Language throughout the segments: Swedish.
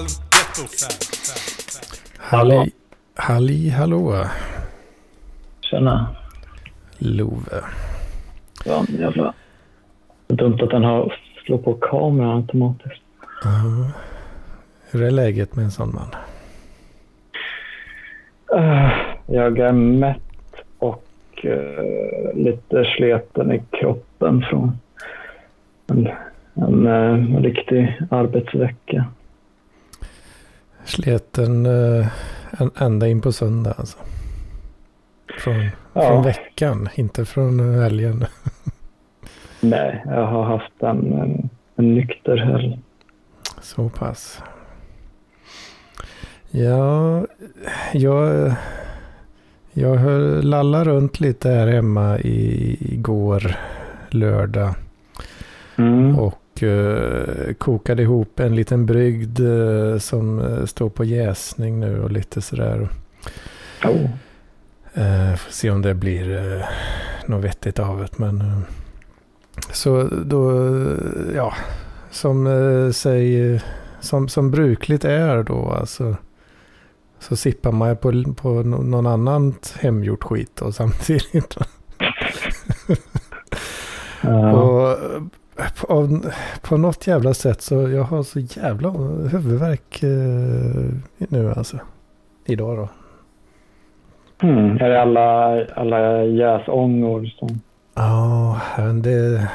halvgetto. Halli, halli hallå. Tjena. Love. Ja, jävla dumt att den har slår på kameran automatiskt. Uh, hur är läget med en sån man? Uh, jag är mätt och uh, lite sleten i kroppen från en, en, en riktig arbetsvecka. Sleten en, ända in på söndag alltså? Från, Ja. från veckan, inte från helgen. Nej, jag har haft en, en, en nykter helg. Så pass. Ja, jag, jag höll lalla runt lite här hemma i, igår lördag Mm. och eh, kokade ihop en liten brygd eh, som eh, står på jäsning nu och lite sådär. Oh. Eh, får se om det blir eh, något vettigt av det. Men, så då, ja, som, eh, säg, som, som brukligt är då, alltså, så sippar man på, på någon annat hemgjort skit och samtidigt. Ja. Och på, på något jävla sätt så jag har så jävla huvudvärk eh, nu alltså. Idag då. Mm. Är det alla, alla jäsångor som... Ja, men det,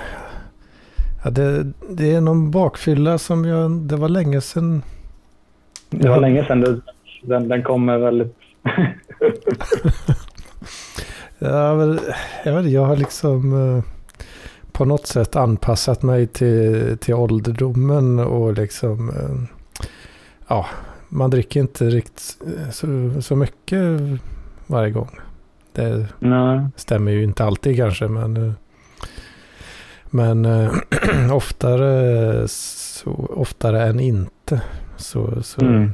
ja, det, det är någon bakfylla som jag, det var länge sedan. Det var länge sedan du, den, den kommer väldigt... Ja, men, jag, vet, jag har liksom eh, på något sätt anpassat mig till, till ålderdomen och liksom, eh, ja, man dricker inte riktigt eh, så, så mycket varje gång. Det Nej. stämmer ju inte alltid kanske, men, eh, men oftare, så, oftare än inte så, så, Mm.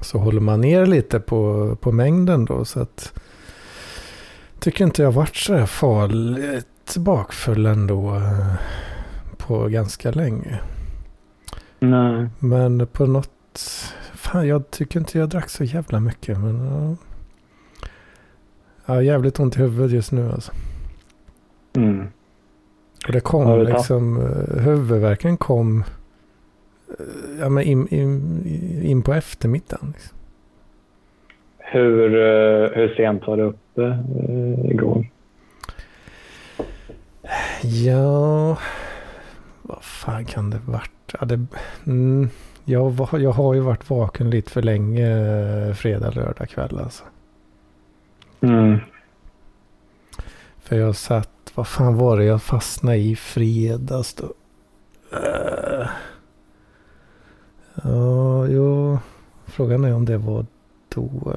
så håller man ner lite på, på mängden då. Så att tycker inte jag varit så här farligt bakfull ändå eh, på ganska länge. Nej. Men på något... Fan, jag tycker inte jag drack så jävla mycket. Men ja. Jag har jävligt ont i huvudet just nu alltså. Mm. Och det kom tagit- liksom, eh, huvudvärken kom eh, ja, men in, in, in på eftermiddagen. Liksom. Hur, hur sent var du uppe igår? Ja, vad fan kan det varit? Ja, det, mm, jag, jag har ju varit vaken lite för länge eh, fredag, lördag kväll alltså. Mm. För jag satt, vad fan var det jag fastnade i fredags då? Eh, Ja, jo. Frågan är om det var då.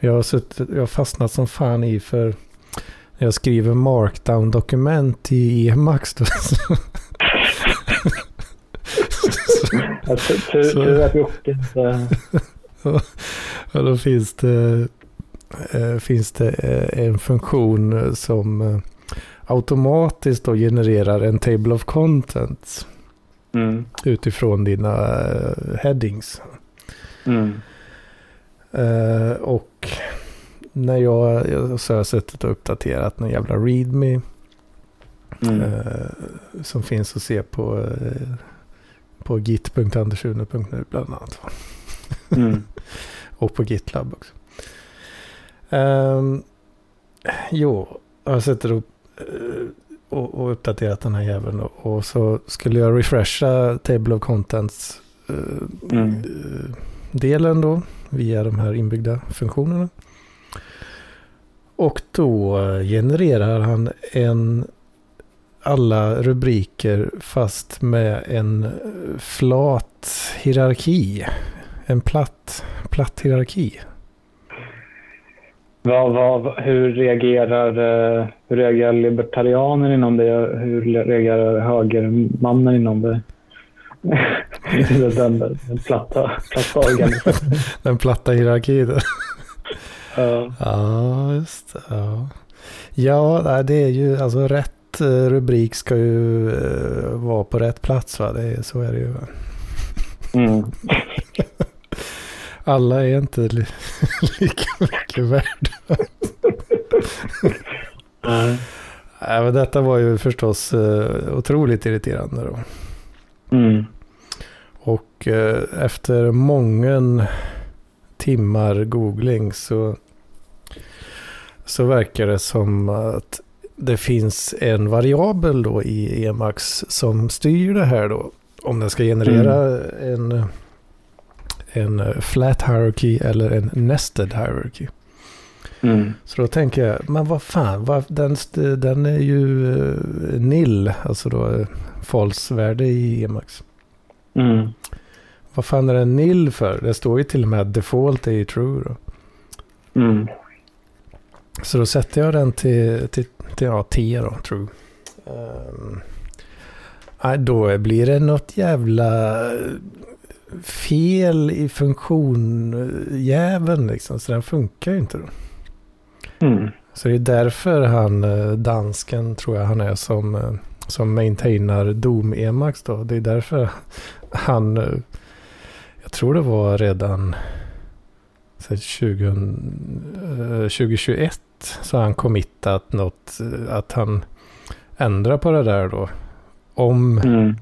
Jag har, suttit, jag har fastnat som fan i för jag skriver markdown-dokument i Emacs. Tur- att Jocke inte... Ja, då finns det, eh, finns det eh, en funktion eh, som automatiskt då genererar en table of contents Mm. utifrån dina headings. Mm. Och när jag, jag så har jag suttit och uppdaterat en jävla readme Mm. eh, som finns att se på, eh, på git.andersune.nu bland annat. Mm. Och på GitLab också. Um, jo, jag suttit och, eh, och, och uppdaterat den här jäveln. Och, och så skulle jag refresha Table of Contents eh, Mm. delen då via de här inbyggda funktionerna. Och då genererar han en alla rubriker fast med en flat hierarki. En platt, platt hierarki. Vad, vad, hur, reagerar, eh, hur reagerar libertarianer inom det? Hur reagerar högermannen inom det? den, den, den platta, platta organisationen. Den platta hierarkin. Ja. Ja, just det. Ja, ja det är ju alltså rätt eh, rubrik ska ju eh, vara på rätt plats va. Det är, så är det ju. Mm. Alla är inte li lika mycket värda. Nej, men detta var ju förstås uh, otroligt irriterande då. Mm. Och efter många timmar googling så, så verkar det som att det finns en variabel då i Emacs som styr det här då. Om den ska generera en, en flat hierarchy eller en nested hierarchy. Mm. Så då tänker jag, men vad fan, vad, den, den är ju uh, nil, alltså då uh, false-värde i Emacs. Mm. Vad fan är den nil för? Det står ju till och med att default är ju true då. Mm. Så då sätter jag den till, till, till ja, 10 då, true. Um, nej, då blir det något jävla fel i funktionjäveln liksom. Så den funkar ju inte då. Mm. Så det är därför han, dansken tror jag han är som, som maintainar Doom Emacs då. Det är därför han, jag tror det var redan 20, 2021 så har han committat något, att han ändrar på det där då. Om Mm.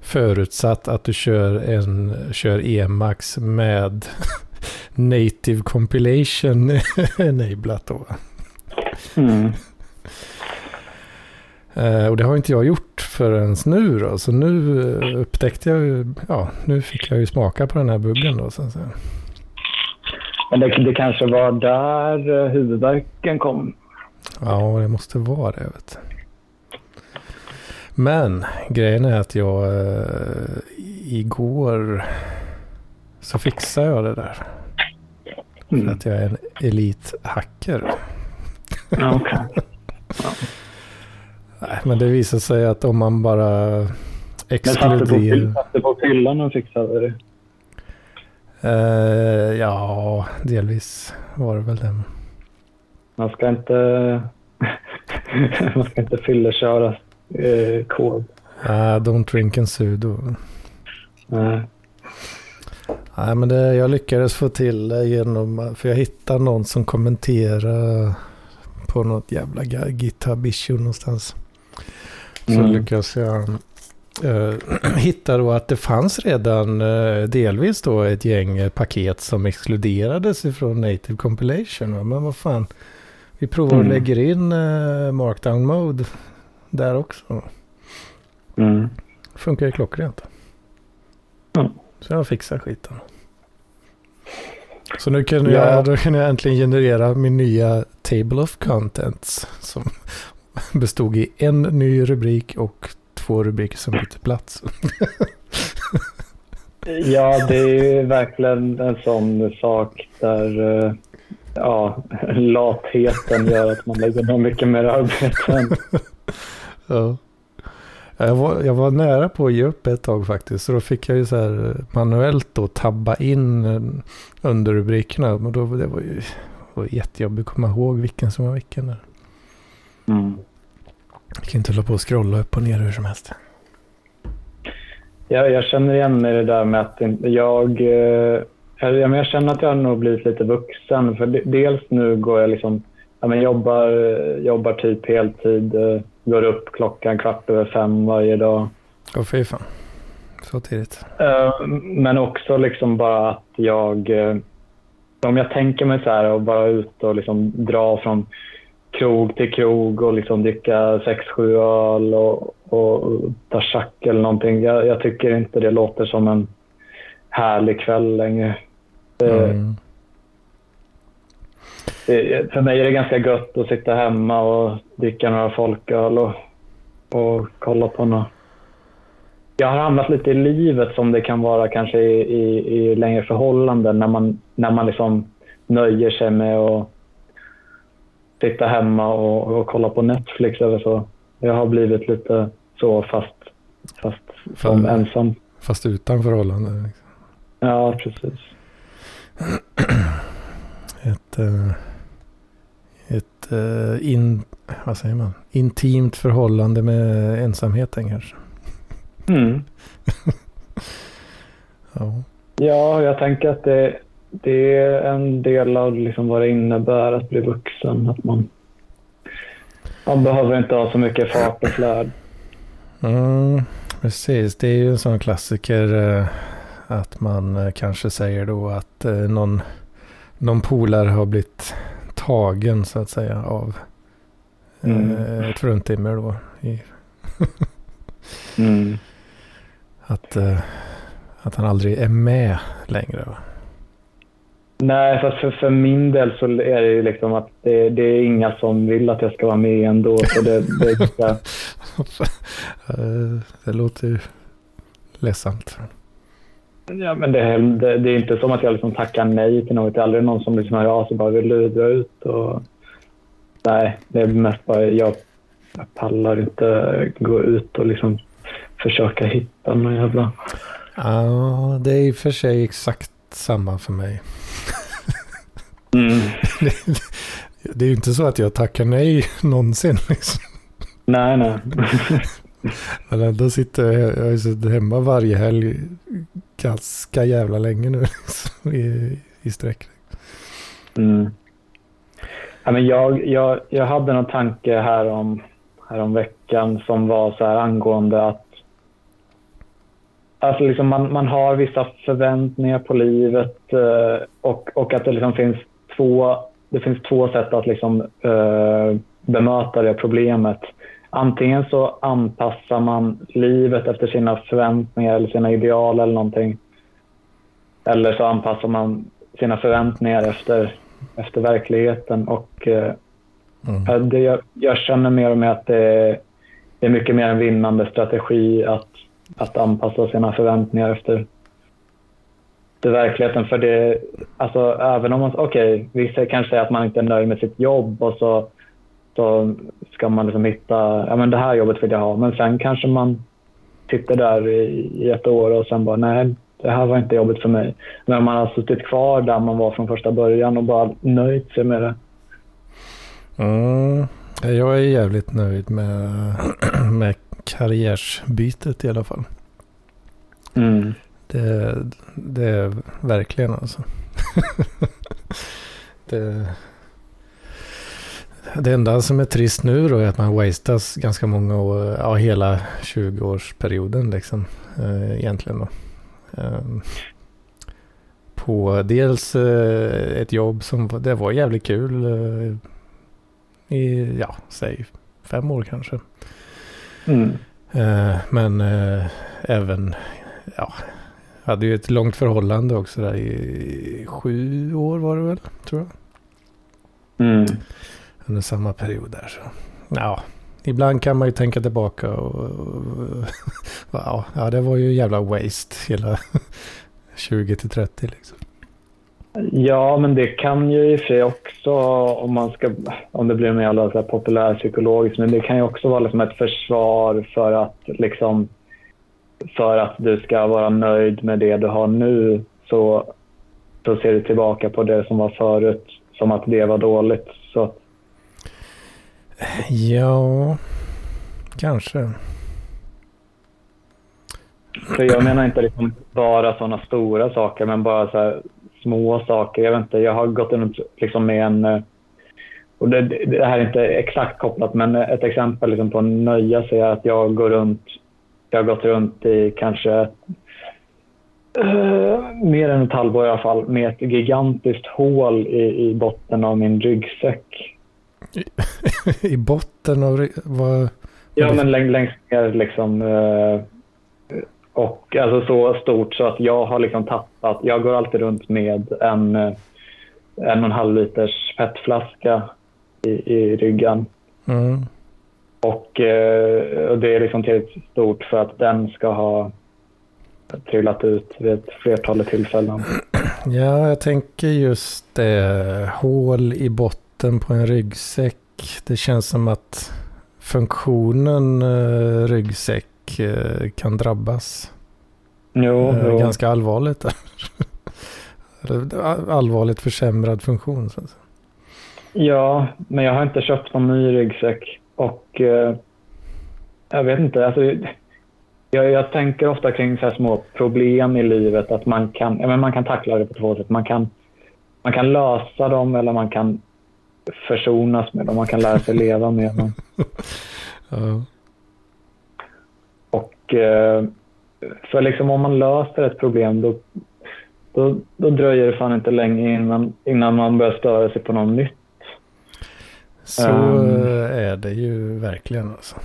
förutsatt att du kör en kör Emacs med native compilation enablat då. Mm. Eh, och det har inte jag gjort förrän nu då. Så nu eh, upptäckte jag ju, ja, nu fick jag ju smaka på den här buggen då. Så att säga. Men det, det kanske var där eh, huvudvärken kom. Ja, det måste vara det. Vet du. Men grejen är att jag eh, igår så fixade jag det där. För Mm. att jag är en elithacker. Ja, okej. Nej, men det visar sig att om man bara Men satt du på, exkluderar... fyll- satt du på fyllan och fixade det? Eh, ja, delvis var det väl det. Man ska inte, man ska inte fylleköra eh, kod. Uh, don't drink and sudo. Nej. Nej, men det, jag lyckades få till det genom, för jag hittade någon som kommenterade på något jävla GitHub issue någonstans. Så Mm. lyckades jag eh, hitta då att det fanns redan eh, delvis då ett gäng eh, paket som exkluderades ifrån native compilation. Men vad fan, vi provar och Mm. lägger in markdown mode där också. Mm. Funkar ju klockrent. Mm. Så jag fixar skiten. Så nu kan, Ja. jag, då kan jag äntligen generera min nya Table of Contents. Som bestod i en ny rubrik och två rubriker som byter plats. Ja, det är ju verkligen en sån sak där eh, ja, latheten gör att man lägger ner mycket mer arbete. än- Ja. Jag var, jag var nära på att ge upp ett tag faktiskt. Så då fick jag ju så här eh, manuellt då tabba in eh, under rubrikerna. Men då, det var ju det var jättejobbigt att komma ihåg vilken som var vilken. Där. Mm. Jag kan inte hålla på och scrolla upp och ner hur som helst. Jag, jag känner igen mig i det där med att jag, eh, jag, ja, jag känner att jag har nog blivit lite vuxen. För de- dels nu går jag liksom, ja, men jobbar, jobbar typ heltid, eh, går upp klockan kvart över fem varje dag. Åh fy fan. Så tidigt. Eh, Men också liksom bara att jag, om jag tänker mig så här och bara ut och liksom dra från krog till krog och liksom dricka sex, sju öl och, och ta schack eller någonting. Jag, jag tycker inte det låter som en härlig kväll längre. Det, Mm. det, för mig är det ganska gött att sitta hemma och dricka några folköl och, och kolla på något. Jag har hamnat lite i livet som det kan vara kanske i, i, i längre förhållanden när man, när man liksom nöjer sig med att sitta hemma och, och kolla på Netflix eller så. Jag har blivit lite så fast, fast som ensam. Fast utan förhållande. Liksom. Ja, precis. Ett, eh, ett eh, in, vad säger man? intimt förhållande med ensamheten kanske. Mm. Ja. Ja, jag tänker att det, det är en del av liksom vad det innebär att bli vuxen. Att man, man behöver inte ha så mycket fart och flöd. Mm, precis, det är ju en sån klassiker eh, att man eh, kanske säger då att eh, någon, någon polare har blivit tagen så att säga av Mm. ett fruntimmer då. I, Mm. att, att han aldrig är med längre. Va? Nej, för, för, för min del så är det ju liksom att det, det är inga som vill att jag ska vara med ändå. Så det, det, ska, det låter ju ledsamt. ja, men det, är- det, det är inte som att jag liksom tackar nej till något. Det är aldrig någon som liksom hör av sig bara vill du dra ut. Och, nej, det är mest bara jag, jag pallar inte gå ut och liksom försöka hitta någon jävla... Ja, det är i och för sig exakt samma för mig. Mm. Det är ju inte så att jag tackar nej någonsin. Liksom. Nej, nej. Men ändå sitter jag, jag har ju suttit hemma varje helg ganska jävla länge nu liksom, i, i sträck. Mm. Ja, men jag, jag, jag hade någon tanke här om, här om veckan som var så här angående att alltså liksom man, man har vissa förväntningar på livet eh, och, och att det liksom finns två, det finns två sätt att liksom, eh, bemöta det problemet. Antingen så anpassar man livet efter sina förväntningar eller sina ideal eller någonting. Eller så anpassar man sina förväntningar efter, efter verkligheten. Och eh, Mm. det, jag, jag känner mer och mer att det, det är mycket mer en vinnande strategi att, att anpassa sina förväntningar efter, efter verkligheten. För det, alltså, även om man, okej, vissa kanske säger att man inte är nöjd med sitt jobb och så, så ska man liksom hitta, ja men det här jobbet vill jag ha. Men sen kanske man sitter där i, i ett år och sen bara, nej, det här var inte jobbet för mig. Men man har suttit kvar där man var från första början och bara nöjt sig med det. Mm. Jag är jävligt nöjd med, med karriärsbytet i alla fall. Mm. Det, det är verkligen alltså. det, det enda som är trist nu då är att man wastas ganska många år, ja hela 20-årsperioden liksom. Eh, egentligen då. Ehm, på dels eh, ett jobb som det var jävligt kul. Eh, I, ja, säg fem år kanske. Mm. Men även, ja, hade ju ett långt förhållande också där i sju år var det väl, tror jag. Mm. Under samma period där. Så. Ja, ibland kan man ju tänka tillbaka och, och ja, det var ju jävla waste hela 20 till 30 liksom. Ja, men det kan ju i och för sig också, om, man ska, om det blir mer jävla populärpsykologiskt, men det kan ju också vara liksom ett försvar för att, liksom, för att du ska vara nöjd med det du har nu. Så, så ser du tillbaka på det som var förut som att det var dåligt. Så, Ja, kanske. så jag menar inte liksom bara sådana stora saker, men bara så här små saker. Jag vet inte, jag har gått runt liksom med en... eh, Och det, det här är inte exakt kopplat, men ett exempel liksom på nöja sig är att jag går runt... Jag har gått runt i kanske eh, mer än ett halvår i alla fall med ett gigantiskt hål i, i botten av min ryggsäck. I botten av vad... Ja, men läng, längst ner liksom. Eh, och alltså så stort så att jag har liksom tappat. Jag går alltid runt med en eh, en och en halv liters petflaska i, i ryggen. Mm. Och, eh, och det är liksom tillräckligt stort för att den ska ha trillat ut vid ett flertal tillfällen. Ja, jag tänker just det. Hål i botten på en ryggsäck. Det känns som att funktionen eh, ryggsäck eh, kan drabbas. Jo, jo. ganska allvarligt. allvarligt försämrad funktion. Så att säga. Ja, men jag har inte köpt någon ny ryggsäck. Och eh, jag vet inte, alltså, Jag, jag tänker ofta kring så här små problem i livet. Att man kan, men man kan tackla det på två sätt. Man kan, man kan lösa dem eller man kan försonas med dem. Man kan lära sig leva med dem. Och eh, för liksom om man löser ett problem då, då, då dröjer det fan inte länge innan, innan man börjar störa sig på något nytt. Så Um. är det ju verkligen alltså.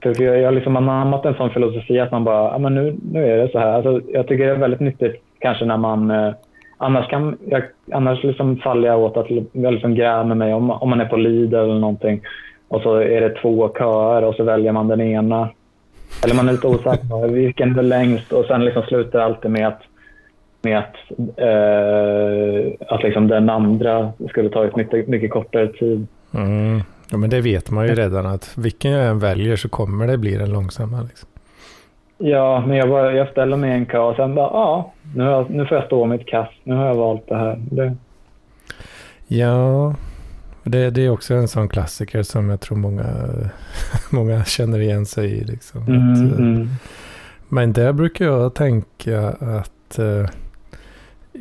Jag har liksom anammat en sån filosofi att man bara, ja men nu, nu är det så här. Alltså, jag tycker det är väldigt nyttigt kanske när man, eh, annars kan jag, annars liksom faller jag åt att jag liksom grämer mig om, om man är på Lidl eller någonting och så är det två köer och så väljer man den ena. Eller man är lite osäker på vilken är längst och sen liksom slutar alltid med att, med att, eh, att liksom den andra skulle ta ett mycket, mycket kortare tid. Mm. Ja, men det vet man ju redan att vilken jag än väljer så kommer det bli den långsamma. Liksom. Ja, men jag, bara, jag ställer mig i en kö och sen bara, ja, nu, jag, nu får jag stå mitt kast. Nu har jag valt det här. Det, Ja, det, det är också en sån klassiker som jag tror många, många känner igen sig i. Liksom. Att, mm, eh, mm, Men där brukar jag tänka att eh,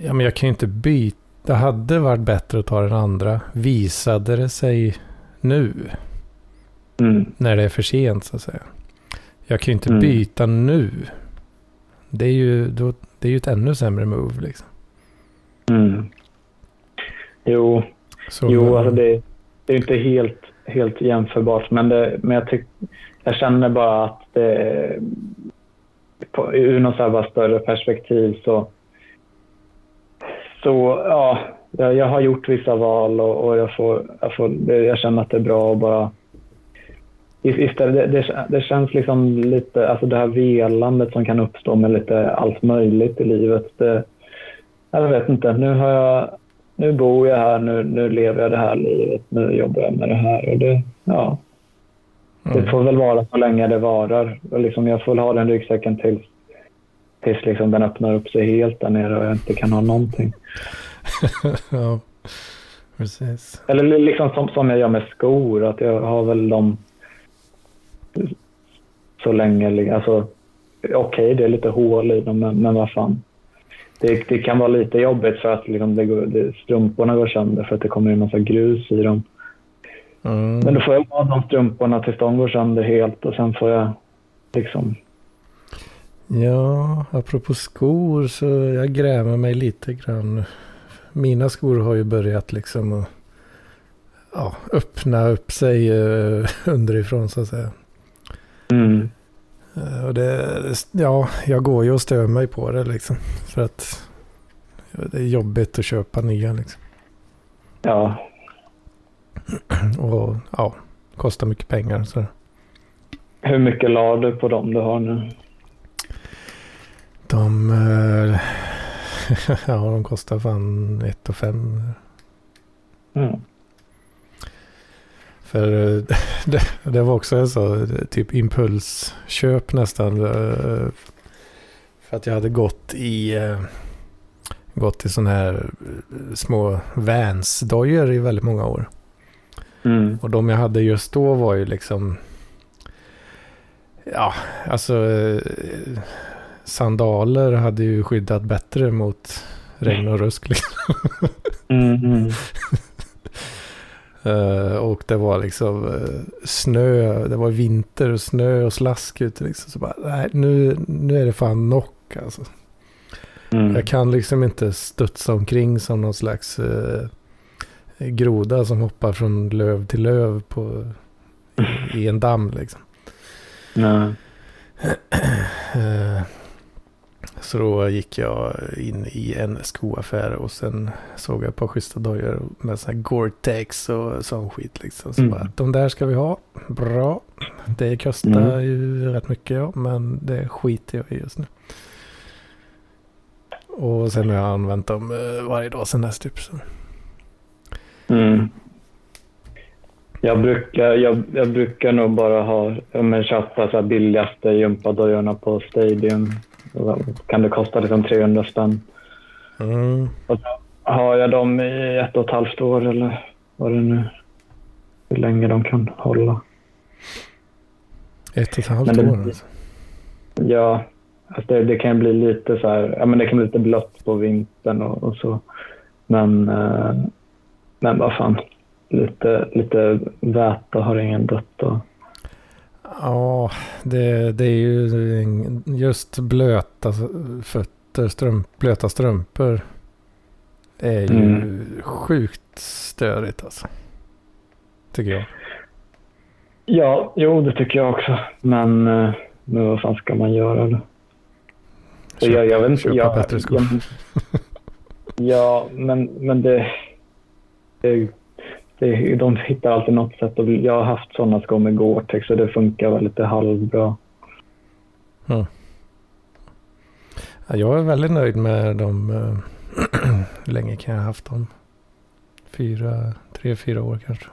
ja, men jag kan ju inte byta. Det hade varit bättre att ta den andra. Visade det sig nu mm, när det är för sent så att säga. Jag kan ju inte Mm. byta nu. Det är ju, då, det är ju ett ännu sämre move liksom. mm. Jo, Så, jo alltså det, det är inte helt, helt jämförbart. Men, det, men jag, tyck, jag känner bara att det, på, ur något så här större perspektiv så, så ja, jag, jag har gjort vissa val och, och jag, får, jag, får, det, jag känner att det är bra att bara is- Istället, det, det, det känns liksom lite, alltså det här velandet som kan uppstå med lite allt möjligt i livet. Det, jag vet inte, nu har jag, nu bor jag här, nu, nu lever jag det här livet, nu jobbar jag med det här. Och det, ja, det mm. får väl vara så länge det varar. Och liksom jag får väl ha den ryggsäcken tills, tills liksom den öppnar upp sig helt där nere och jag inte kan ha någonting. ja, precis. Eller liksom som, som jag gör med skor, att jag har väl dem så länge. Alltså, Okej, det är lite hål i dem, men, men vad fan. Det, det kan vara lite jobbigt för att liksom det går, det, strumporna går sönder för att det kommer in massa grus i dem. Mm. Men då får jag ha de strumporna tills de går sönder helt och sen får jag liksom... Ja, apropå skor så jag grämer mig lite grann. Mina skor har ju börjat liksom att ja, öppna upp sig eh, underifrån så att säga. Mm. Eh, och det, ja, jag går ju och stör mig på det liksom. För att det är jobbigt att köpa nya liksom. Ja, Och ja, kostar mycket pengar. Så. hur mycket la du på dem du har nu? De, eh, ja, de kostar fan 1 och 5. Mm. För eh, det, det var också en så typ impulsköp nästan. eh, För att jag hade gått i gått i sådana här små Vans-dojor i väldigt många år. Mm. Och de jag hade just då var ju liksom Ja, alltså sandaler hade ju skyddat bättre mot regn och rusk. Liksom. Mm. Mm. Och det var liksom eh, snö, det var vinter och snö och slask ute liksom. Så bara, nej, nu, nu är det fan knock alltså. Mm. Jag kan liksom inte studsa omkring som någon slags eh, groda som hoppar från löv till löv på, i, i en damm liksom. Nej. Så då gick jag in i en skoaffär och sen såg jag ett par schyssta dojor med sån här Gore-Tex och sån skit liksom. Så Mm. bara, de där ska vi ha. Bra. Det kostar Mm. ju rätt mycket ja, men det skiter jag i just nu. Och sen har jag använt dem eh, varje dag sen dess typ. Så. Mm. Jag brukar, jag, jag brukar nog bara ha, men köpa så billigaste gympadojorna på Stadium. Kan det kosta liksom 300 spänn. Mm. Har jag dem i ett och ett halvt år eller vad det nu hur länge de kan hålla. Ett och ett halvt det- år alltså. Ja, alltså det, det kan bli lite så här, ja men det kan bli lite blött på vintern och, och så. Men, eh, men vad fan, lite, lite väta har ingen dött och Ja, det, det är ju just blöta fötter, strump, blöta strumpor. är ju Mm. sjukt störigt alltså. Tycker jag. Ja, jo det tycker jag också. Men, eh, men vad fan ska man göra då? Så Köp, jag, jag vet inte, köpa jag, bättre skor. ja, men, men det, det, det... De hittar alltid något sätt. Och jag har haft sådana skor med Gore-Tex så det funkar väl lite halvbra. Ja, jag är väldigt nöjd med dem. eh, Hur länge kan jag ha haft dem? Fyra, tre, fyra år kanske.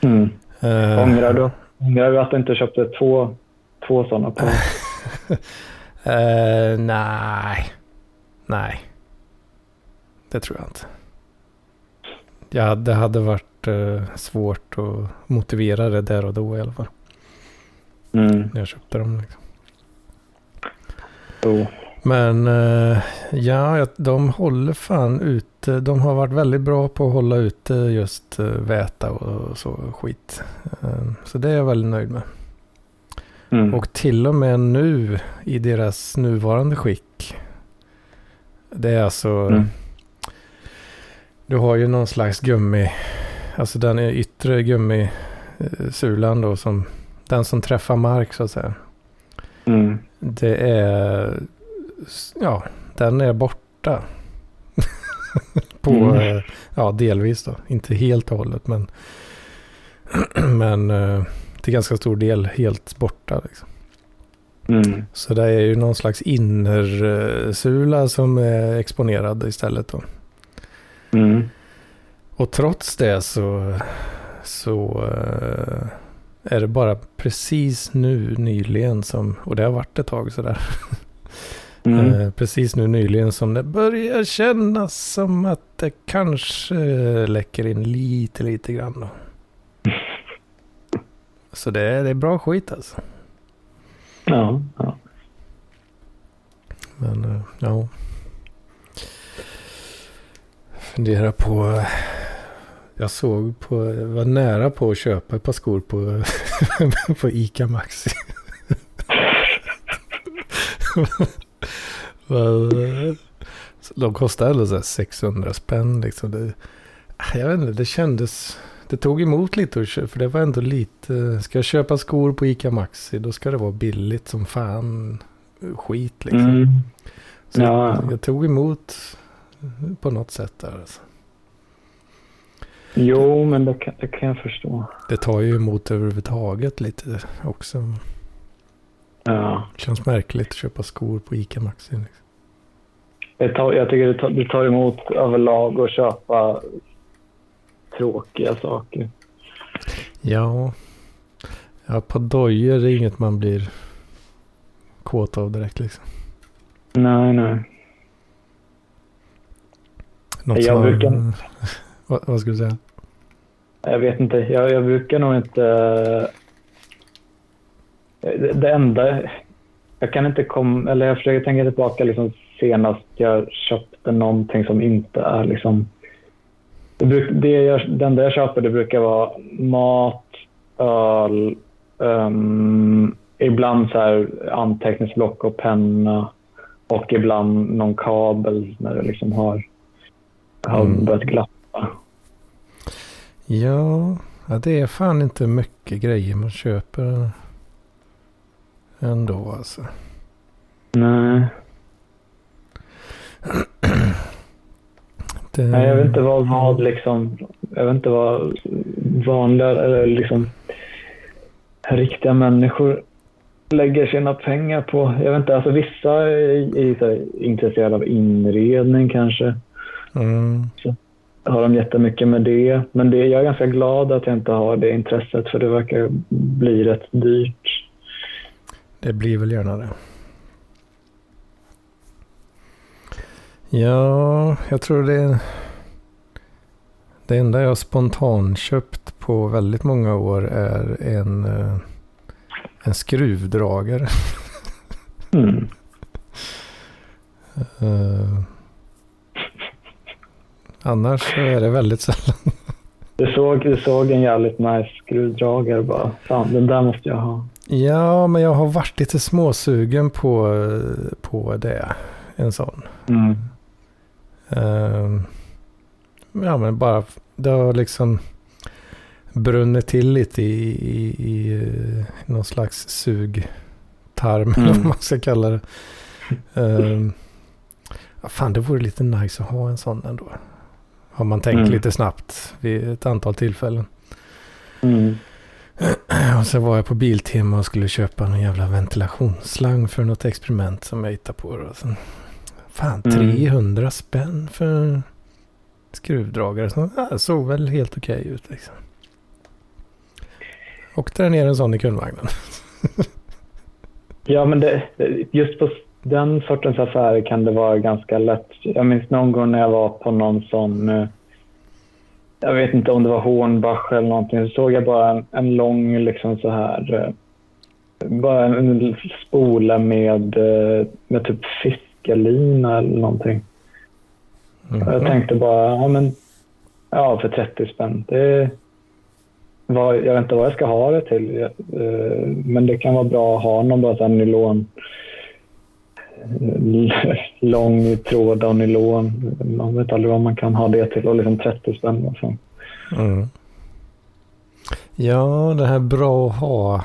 Mm. Eh, Ångrar du? Ångrar du att du inte köpte två, två sådana par? eh, nej. Nej. Det tror jag inte. Ja, det hade varit eh, svårt att motivera det där och då i alla fall. Mm. Jag köpte dem. Liksom. Jo. Men eh, ja, de håller fan ute. De har varit väldigt bra på att hålla ute just eh, väta och så skit. Så det är jag väldigt nöjd med. Mm. Och till och med nu i deras nuvarande skick. Det är alltså. Mm. Du har ju någon slags gummi. Alltså den är yttre gummisulan då som. Den som träffar mark så att säga. Mm. Det är. Ja, den är borta. På, Mm. eh, ja delvis då. Inte helt och hållet men. men eh, till ganska stor del helt borta liksom. Mm. Så det är ju någon slags innersula som är exponerad istället då. Mm. Och trots det så, så eh, är det bara precis nu nyligen som, och det har varit ett tag sådär, Mm. eh, precis nu nyligen som det börjar kännas som att det kanske läcker in lite, lite grann då. Så det är, det är bra skit alltså. Ja, ja. Men eh, ja. Fundera på. Jag såg på. Jag var nära på att köpa ett par skor på. på Ica Maxi. De kostade ändå så här 600 spänn liksom. Det, jag vet inte, det kändes. Det tog emot lite. För det var ändå lite. Ska jag köpa skor på Ica Maxi. Då ska det vara billigt som fan. Skit liksom. Mm. Så Ja. jag, jag tog emot på något sätt där. Alltså. Jo, men det kan, det kan jag förstå. Det tar ju emot överhuvudtaget lite också. Ja. Det känns märkligt att köpa skor på Ica Maxi. Liksom. Det tar, jag tycker det tar, det tar emot överlag att köpa tråkiga saker. Ja. Ja, på dojor är inget man blir kåt av direkt liksom. Nej, nej. Något Jag brukar- vad, vad skulle du säga? Jag vet inte. Jag, jag brukar nog inte... Det, det enda... Jag kan inte komma... Eller jag försöker tänka tillbaka liksom senast jag köpte någonting som inte är liksom... Det, bruk, det, jag, det enda jag köper det brukar vara mat, öl, ehm, ibland så här anteckningsblock och penna och ibland någon kabel när det liksom har, har Mm. börjat glappa. Ja, ja, det är fan inte mycket grejer man köper ändå alltså. Nej. Det, Nej, jag vet inte vad, vad liksom, jag vet inte vad vanliga eller liksom riktiga människor lägger sina pengar på. Jag vet inte, alltså vissa är, är så här intresserade av inredning kanske. Mm, Har de jättemycket med det. Men det, jag är ganska glad att jag inte har det intresset för det verkar bli rätt dyrt. det blir väl gärna det. Ja, jag tror det det enda jag spontant köpt på väldigt många år är en, eh, en skruvdragare. Mm. Eh, annars är det väldigt sällan. Du såg, du såg en jävligt nice skruvdragare bara. Fan, den där måste jag ha. Ja, men jag har varit lite småsugen på, på det. En sån. Mm. Eh, ja, men bara det har liksom brunnit till lite i, i, i eh, någon slags sugtarm, eller Mm. vad man ska kalla det. Uh, fan, det vore lite nice att ha en sån ändå. Har man tänkt Mm. lite snabbt vid ett antal tillfällen. Mm. Och så var jag på Biltema och skulle köpa någon jävla ventilationsslang för något experiment som jag hittade på. Och sen, fan, Mm. 300 spänn för en skruvdragare. Så, ja, såg väl helt okej ut liksom. Åkte ner en sån i kundvagnen. Ja, men det, just på den sortens affärer kan det vara ganska lätt. Jag minns någon gång när jag var på någon sån, eh, jag vet inte om det var Hornbach eller någonting, så såg jag bara en, en lång liksom så här, eh, bara en spola med, eh, med typ fiskelina eller någonting. Mhm. Jag tänkte bara, ja men, ja för 30 spänn. Det var, jag vet inte vad jag ska ha det till. Men det kan vara bra att ha någon bara så här nylon. Eh, Lång tråd av nylon. Man vet aldrig vad man kan ha det till och liksom 30 spänn. Och så. Mm. Ja, det här bra att ha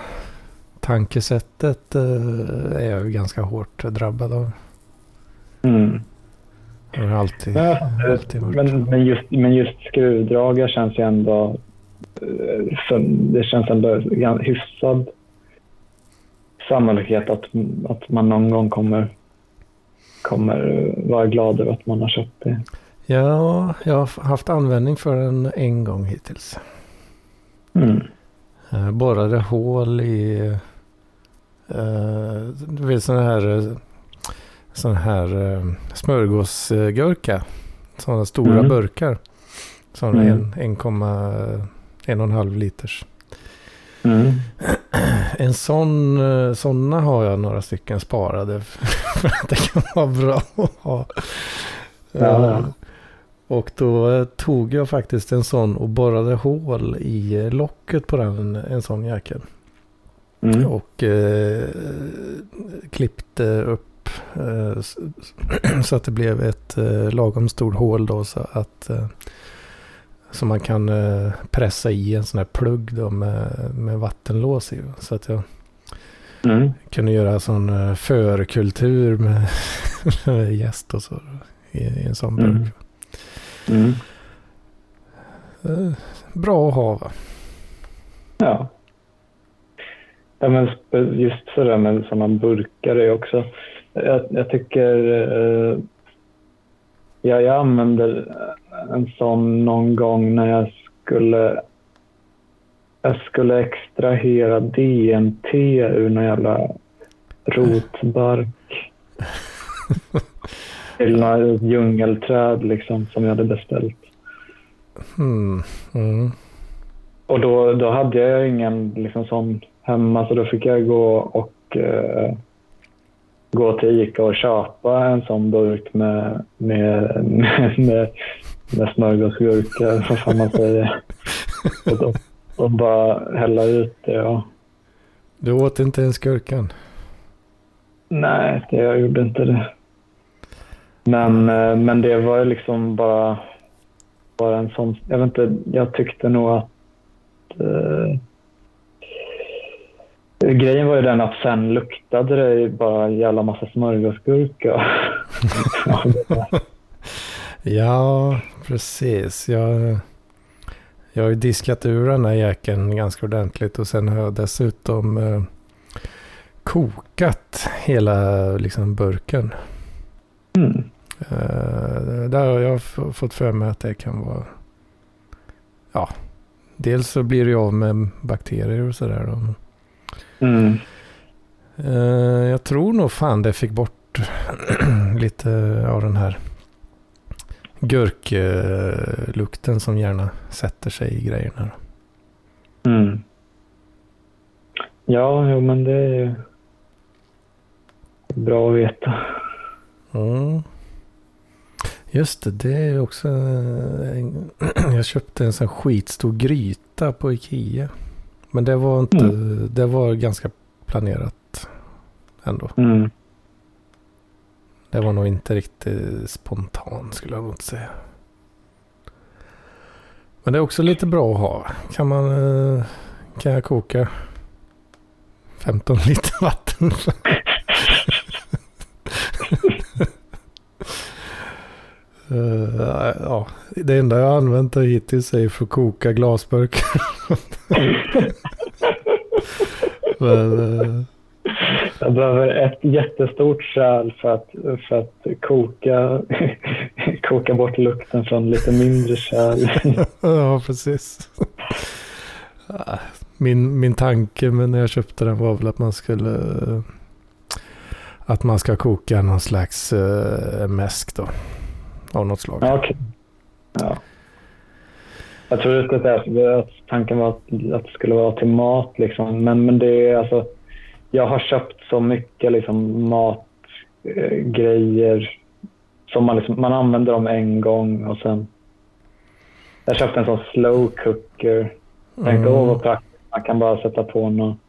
tankesättet eh, är jag ju ganska hårt drabbad av. Mm. Det har alltid, Ja, alltid varit. Men, men, just, men just skruvdragare känns ju ändå... eh, det känns ändå hyfsad sannolikhet att, att man någon gång kommer, kommer vara glad över att man har köpt det. Ja, jag har haft användning för den en gång hittills. Mm. Jag borrade hål i uh, du vet sån här, eh, sån här uh, smörgåsgurka. Sådana stora Mm. burkar. Sådana Mm. en, 1,5 en och en halv liters. Mm. En sån, eh, sådana har jag några stycken sparade. För att det kan vara bra att ha. Ja. Eh, Och då eh, tog jag faktiskt en sån och borrade hål i eh, locket på den, en sån jäkel. Mm. Och eh, klippte upp eh, så att det blev ett eh, lagom stort hål då så att så man kan eh, pressa i en sån här plugg då med, med vattenlås i. Så att jag Mm. kunde göra sån eh, förkultur med, med gäst och så i, i en sån Mm. burk. Mm. Eh, bra att ha va? Ja. ja men just sådär med sådana burkar är också... Jag, jag tycker... Eh, ja, jag använde en sån någon gång när jag skulle... Jag skulle extrahera DMT ur någon jävla rotbark. Till något djungelträd liksom som jag hade beställt. Hmm. Mm. Och då, då hade jag ingen liksom, sån hemma så då fick jag gå och eh, gå till Ica och köpa en sån burk med, med, med, med, med smörgåsgurka, vad fan man säger. Och, då, och bara hälla ut det. Ja. Du åt inte ens gurkan? Nej, det, jag gjorde inte det. Men, eh, men det var ju liksom bara, bara en sån... Jag vet inte, jag tyckte nog att... Eh, grejen var ju den att sen luktade det ju bara en jävla massa smörgåsgurka. Ja, precis. Jag, jag har ju diskat ur den här jäkeln ganska ordentligt och sen har jag dessutom eh, kokat hela liksom, burken. mm. Eh, där har jag fått för mig att det kan vara... Ja, dels så blir det ju av med bakterier och sådär. Mm. Eh, jag tror nog fan det fick bort lite av den här gurklukten som gärna sätter sig i grejerna. Mm. Ja, jo, men det är bra att veta. Mm. Just det, det är också... En, jag köpte en sån skitstor gryta på Ikea. Men det var inte... Mm. Det var ganska planerat ändå. Mm. Det var nog inte riktigt spontant skulle jag nog inte säga. Men det är också lite bra att ha. Kan man... Eh, kan jag koka 15 liter vatten? Uh, ja, det enda jag har använt det hittills är för att koka glasburkar. Men, uh, jag behöver ett jättestort kärl för att, för att koka, koka bort lukten från lite mindre kärl. ja, precis. Min, min tanke när jag köpte den var väl att man skulle att man ska koka någon slags uh, mäsk då. Av något slag. Ja, okej. Ja. Jag tror att, det är, att tanken var att, att det skulle vara till mat. Liksom. Men, men det är alltså, jag har köpt så mycket liksom, matgrejer som man, liksom, man använder dem en gång och sen... Jag köpte en sån slow cooker. Jag tänkte, åh vad praktiskt. Man kan bara sätta på någon,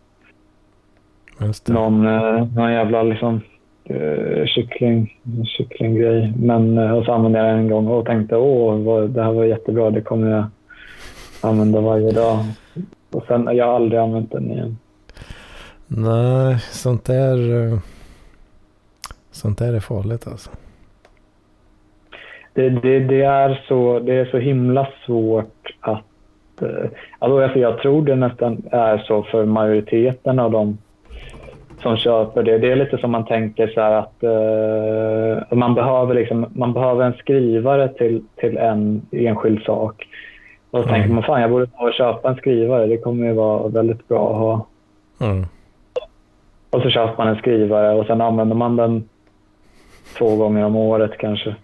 någon, eh, någon jävla liksom, eh, kyckling, kycklinggrej. Men, eh, och så använde jag den en gång och tänkte åh, vad, det här var jättebra. Det kommer jag använda varje dag. Och sen, jag har aldrig använt den igen. Nej, sånt där, eh, sånt där är farligt alltså. Det, det, det, är så, det är så himla svårt att... eh, Alltså, jag tror det nästan är så för majoriteten av dem som köper det. Det är lite som man tänker så här att eh, man, behöver liksom, man behöver en skrivare till, till en enskild sak. Och så Mm. tänker man fan jag borde köpa en skrivare. Det kommer ju vara väldigt bra att ha. Mm. Och så köper man en skrivare och sen använder man den två gånger om året kanske.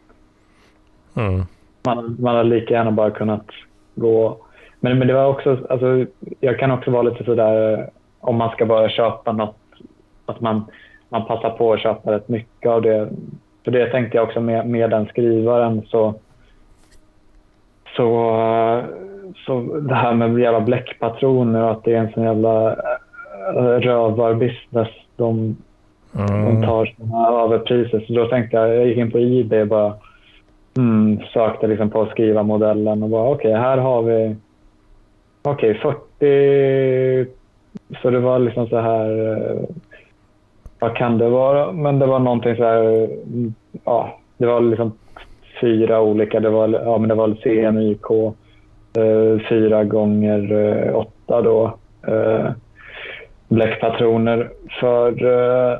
Mm. Man, man hade lika gärna bara kunnat gå... Men, men det var också, alltså, jag kan också vara lite sådär eh, om man ska börja köpa något, att man, man passar på att köpa rätt mycket av det. För det tänkte jag också med, med den skrivaren så, så, eh, så det här med jävla bläckpatroner och att det är en sån jävla rövarbusiness. De, de Mm. tar såna överpriser. Så då tänkte jag, jag gick in på Ebay och bara mm, sökte liksom på att skriva modellen och bara okej, här har vi okej 40 så det var liksom så här eh, vad kan det vara? Men det var någonting så här ja, det var liksom fyra olika, det var, ja men det var CMYK eh, fyra gånger eh, åtta då eh, bläckpatroner för eh,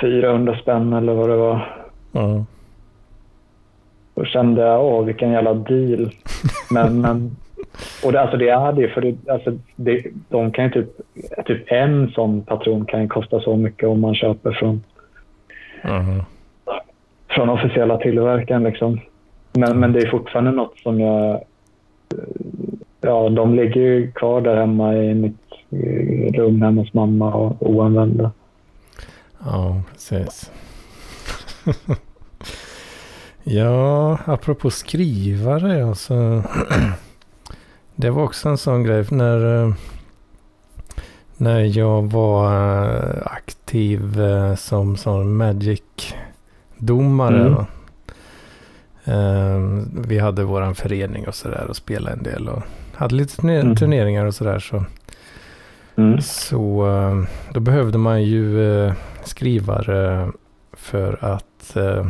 400 spänn eller vad det var. Mm. Då kände jag, åh vilken jävla deal. Men, men, och det, alltså det är det, för det, alltså det, de kan ju typ, typ en sån patron kan ju kosta så mycket om man köper från, Mm. från officiella tillverkaren liksom. Men, men det är fortfarande något som jag, ja de ligger ju kvar där hemma i mitt eh, rum hemma hos mamma och oanvända. Ja, precis. ja, apropå skrivare alltså. Det var också en sån grej när, eh, när jag var eh, aktiv eh, som sån Magic-domare. Mm. va. Eh, Vi hade våran förening och sådär och spelade en del och hade lite Mm. turneringar och sådär. Så. Mm. Så eh, då behövde man ju eh, skrivare för att eh,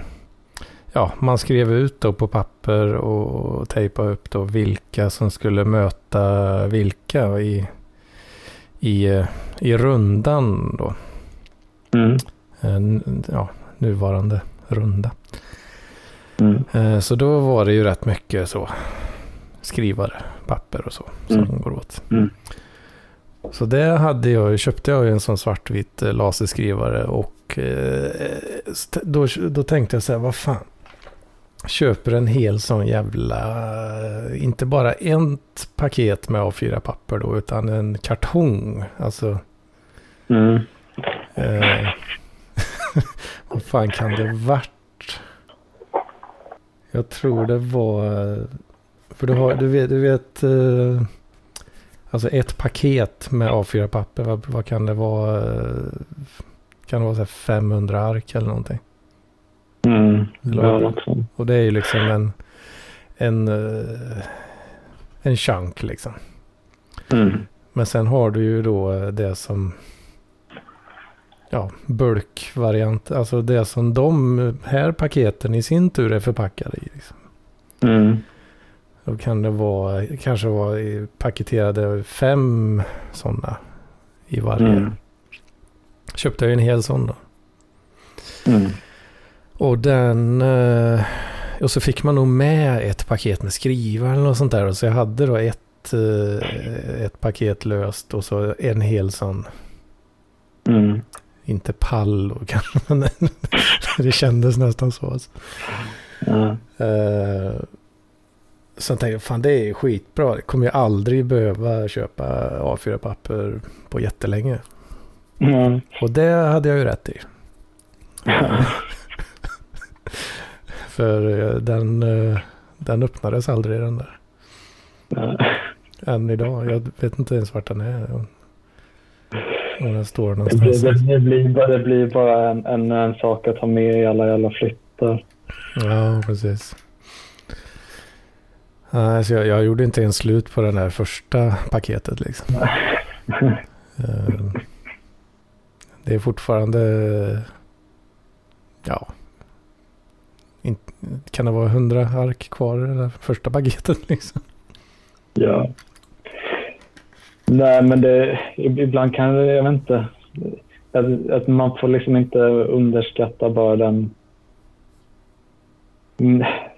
ja, man skrev ut då på papper och tejpade upp då vilka som skulle möta vilka i, i, i rundan då. Mm. Ja, nuvarande runda. Mm. Så då var det ju rätt mycket så skrivare, papper och så som Mm. går åt. Så det hade jag, köpte jag en sån svartvit eh, laserskrivare och eh, då, då tänkte jag så här, vad fan. Köper en hel sån jävla, eh, inte bara ett paket med A4-papper då, utan en kartong. Alltså Mm. Eh, vad fan kan det varit? Jag tror det var... För du, har, du vet, du vet eh, alltså ett paket med A4-papper. Vad, vad kan det vara? Kan det vara så här 500 ark eller någonting? Mm. Sånt. Och det är ju liksom en, en, eh, en chunk liksom. Mm. Men sen har du ju då eh, det som ja, bulkvariant. Alltså det som de här paketen i sin tur är förpackade i. Liksom. Mm. Då kan det vara, kanske vara paketerade fem sådana i varje. Mm. Köpte jag en hel sån då. Mm. Och den... eh, Och så fick man nog med ett paket med skrivare eller något sånt där. Och så jag hade då ett, eh, ett paket löst och så en hel sån. Mm. Inte pall då kanske, men det kändes nästan så. Alltså. Ja. Eh, Sen tänkte jag, fan det är skitbra. Jag kommer ju aldrig behöva köpa A4-papper på jättelänge. Mm. Och det hade jag ju rätt i. För eh, den, eh, den öppnades aldrig den där. Än idag. Jag vet inte ens vart den är. Om den står Det, någonstans. blir, det, blir bara, det blir bara en, en, en sak att ha med i alla jävla flyttar. Ja, precis. Nej, så jag, jag gjorde inte ens slut på den där första paketet liksom. Eh, Det är fortfarande, ja, in, kan det vara hundra ark kvar i det där första paketet liksom? Ja. Nej, men det, ibland kan det, jag vet inte, att, att man får liksom inte underskatta bara den...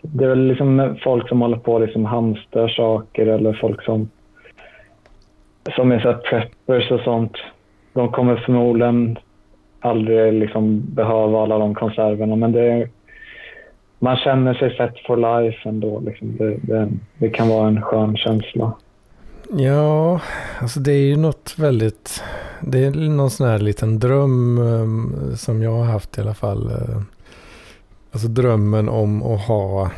Det är väl liksom folk som håller på och liksom hamstrar saker eller folk som, som är så här preppers och sånt. De kommer förmodligen aldrig liksom behöva alla de konserverna, men det är, man känner sig set for life ändå. Liksom. Det, det, det kan vara en skön känsla. Ja, alltså det är ju något väldigt, det är någon sån här liten dröm ehm, som jag har haft i alla fall. Eh, Alltså drömmen om att ha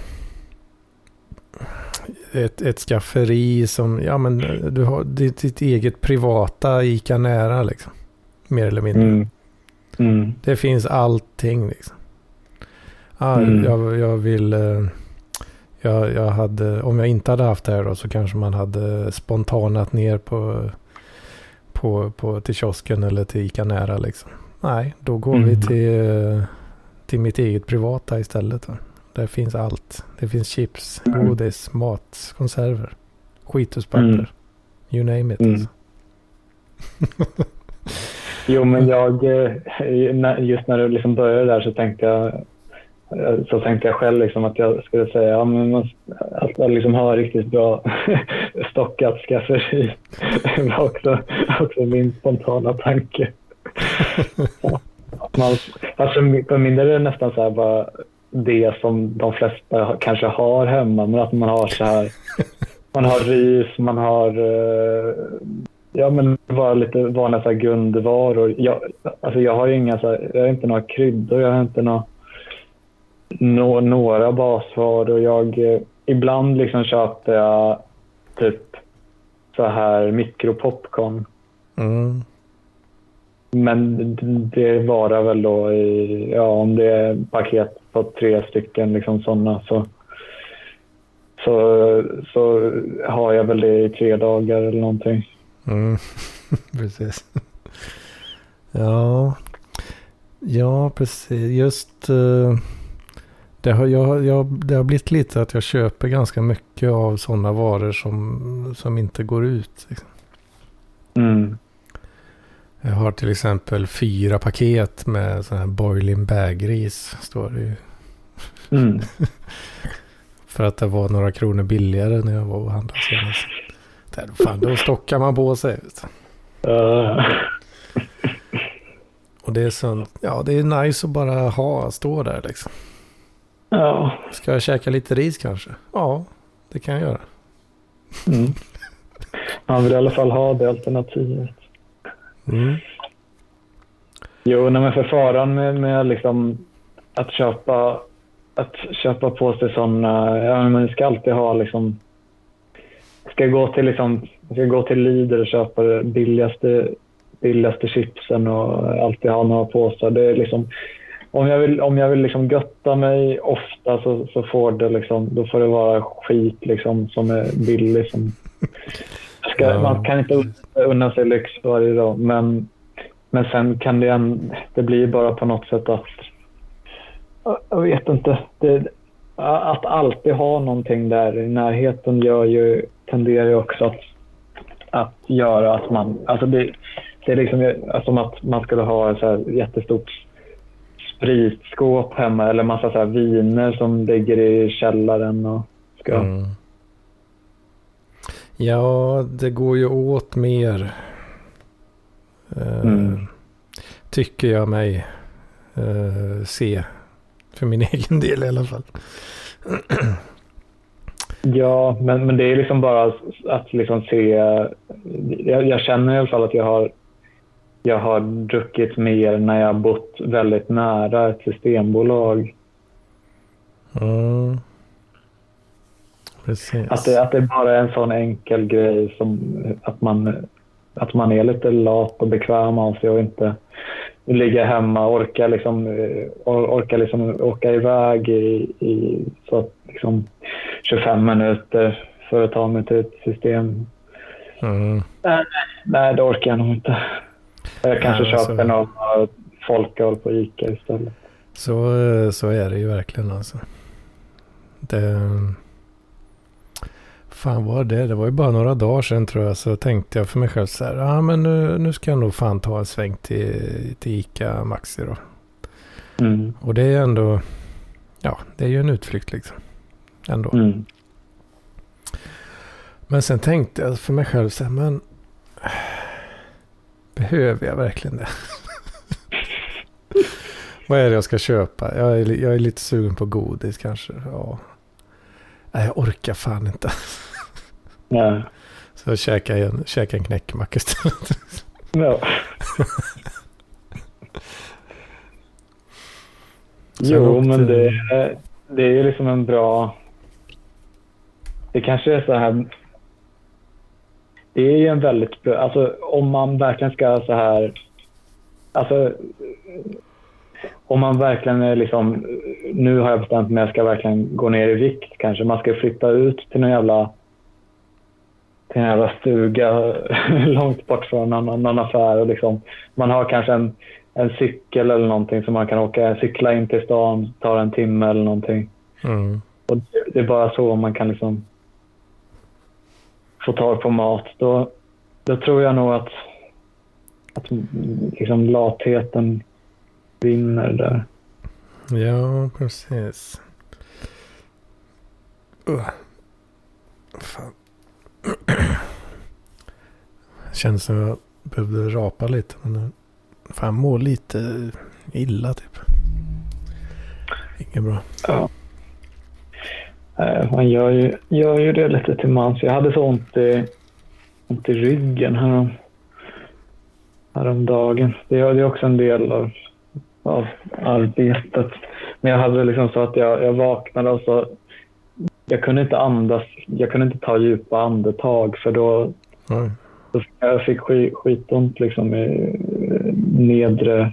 ett, ett skafferi som, ja men du har ditt, ditt eget privata ICA nära liksom. Mer eller mindre. Mm. Mm. Det finns allting liksom. Ah, Mm. jag, jag vill... eh, Jag, jag hade, om jag inte hade haft det här då så kanske man hade spontanat ner på, på, på, till kiosken eller till Ica nära liksom. Nej, då går vi Mm. till, eh, till mitt eget privata istället. Då. Där finns allt. Det finns chips, godis, mat, konserver, skituspapper. Mm. You name it. Mm. Alltså. Jo, men jag, eh, just när du liksom började där så tänkte jag eh, så tänkte jag själv liksom att jag skulle säga ja, men man, att man liksom har riktigt bra stockat skafferi. Det var också, också min spontana tanke. Ja. Man, alltså, för min del är det nästan så här bara det som de flesta kanske har hemma, men att man har så här man har ris, man har eh, ja, men bara lite vanliga så här grundvaror. Jag, alltså jag har inga, så här, jag har inte några kryddor, jag har inte några, nå, några basvaror. Jag, eh, ibland liksom köper jag typ så här mikropopcorn. Mm. Men det varar väl då i, ja om det är paket på tre stycken liksom sådana så, så, så har jag väl det i tre dagar eller någonting. Mm. precis. Ja. Ja, precis. Just eh, det, har, jag, jag, det har blivit lite att jag köper ganska mycket av sådana varor som, som inte går ut. Liksom. Mm. Jag har till exempel fyra paket med sån här boiling bag-ris. Står det ju. Mm. För att det var några kronor billigare när jag var och handlade senast. Där, fan, då stockar man på sig. Uh, Och det är sånt, ja det är nice att bara ha, stå där liksom. ja. Ska jag käka lite ris kanske? Ja, det kan jag göra. Mm. Man vill i alla fall ha det alternativet. Mm. Jo, nej, men för faran med, med liksom att köpa att köpa på sig sådana, ja men ska alltid ha liksom, ska gå till liksom, ska gå till Lidl och köpa det billigaste, billigaste chipsen och alltid ha några påsar. Det är liksom, om jag vill, om jag vill liksom götta mig ofta så, så får det liksom, då får det vara skit liksom som är billig. Som, ska, ja. Man kan inte unna sig lyx varje dag, men, men sen kan det, en, det blir bara på något sätt att jag vet inte. Det, att alltid ha någonting där i närheten gör ju, tenderar ju också att, att göra att man... Alltså det, det är liksom som att man skulle ha ett så här jättestort spritskåp hemma eller massa så viner som ligger i källaren. Och ska... Mm. Ja, det går ju åt mer. Uh, mm. Tycker jag mig uh, se för min egen del i alla fall. Ja, men, men det är liksom bara att liksom se... Jag, jag, känner i alla fall att jag har, jag har druckit mer när jag har bott väldigt nära ett systembolag. Mm. Precis. Att det, att det bara är en sån enkel grej som att man, att man är lite lat och bekväm av sig och inte ligga hemma och orka, liksom, eh, orka liksom åka iväg i, i så liksom 25 minuter för att ta mig till ett system. Mm. Nej, nej, det orkar jag nog inte. Jag kanske ja, köper någon folköl på Ica istället. Så, eh, så är det ju verkligen alltså. Det, fan var det? Det var ju bara några dagar sedan tror jag. Så tänkte jag för mig själv så här. Ja ah, men nu, nu ska jag nog fan ta en sväng till, till Ica Maxi då. Mm. Och det är ändå. Ja det är ju en utflykt liksom. Ändå. Mm. Men sen tänkte jag för mig själv så här. Men. Behöver jag verkligen det? Vad är det jag ska köpa? Jag är, jag är lite sugen på godis kanske. Ja. Nej, jag orkar fan inte. Nej. Så käkade en, käkade en knäckemacka istället. Ja. jo, men det, det är ju liksom en bra... Det kanske är så här... Det är ju en väldigt bra... Alltså om man verkligen ska så här... Alltså om man verkligen är liksom... Nu har jag bestämt mig jag ska verkligen gå ner i vikt kanske. Man ska flytta ut till någon jävla till en jävla stuga långt bort från någon, någon affär. Och liksom, man har kanske en, en cykel eller någonting som man kan åka, cykla in till stan, tar en timme eller någonting. Mm. Och det är bara så man kan liksom få tag på mat. Då, då tror jag nog att, att liksom latheten vinner där. Ja, precis. Uh. Fan. Känns som jag behövde rapa lite. Men fan, jag mår lite illa typ. Inget bra. Ja. Eh, man gör ju, gör ju det lite till mans. Jag hade så ont i, ont i ryggen härom, häromdagen. Det är också en del av, av arbetet. Men jag hade liksom så att jag, jag vaknade och så jag kunde inte andas, jag kunde inte ta djupa andetag för då, mm. då jag fick skit, skitont liksom i nedre,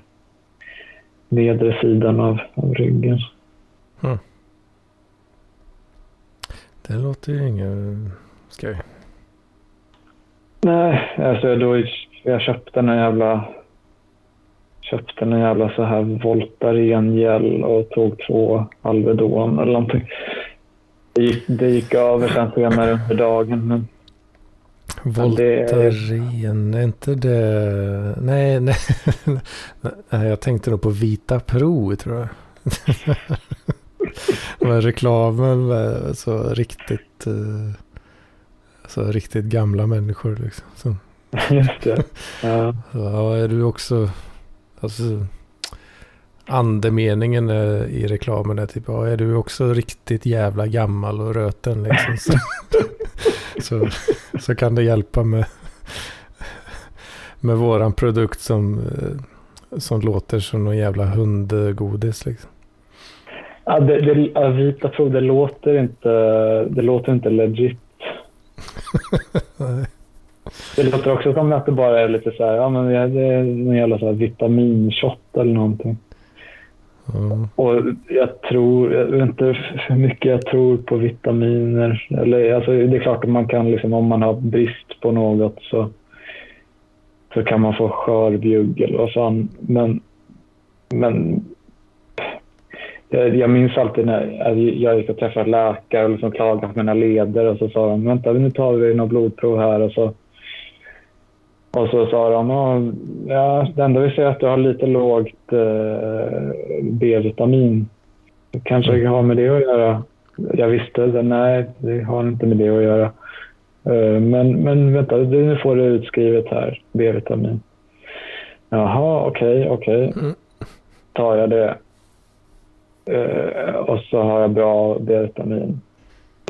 nedre sidan av, av ryggen. Mm. Det låter ju inget skoj. Nej, alltså då jag köpte en jävla köpte en jävla så här Voltaren gel och tog två Alvedon eller någonting. Det gick, det gick över sen senare under dagen. Men... Voltaren, är inte det... Nej, nej. nej, jag tänkte nog på Vita Pro tror jag. Men reklamen med så riktigt... Så riktigt gamla människor liksom. Så. Just det. Ja. ja, är du också... Alltså, andemeningen i reklamen är typ, ja, är du också riktigt jävla gammal och röten liksom. Så, så, så, kan det hjälpa med, med våran produkt som, som låter som någon jävla hundgodis liksom. Ja, det, det, vita prov, det låter inte, det låter inte legit. det låter också som att det bara är lite så här, ja men det är någon jävla så här vitaminshot eller någonting. Mm. Och jag tror, jag vet inte hur mycket jag tror på vitaminer. Eller, alltså, det är klart att man kan, liksom, om man har brist på något så, så kan man få skörbjugg eller vad fan. Men, men jag, jag minns alltid när jag gick och träffade läkare och liksom klagade på mina leder och så sa de vänta nu tar vi några blodprov här och så och så sa de, ja, det enda vi ser är att du har lite lågt eh, B-vitamin. Kanske det har med det att göra. Jag visste det, nej, det har inte med det att göra. Eh, men, men vänta, nu får du utskrivet här, B-vitamin. Jaha, okej, okay, okej. Okay. Mm. Tar jag det. Eh, och så har jag bra D-vitamin.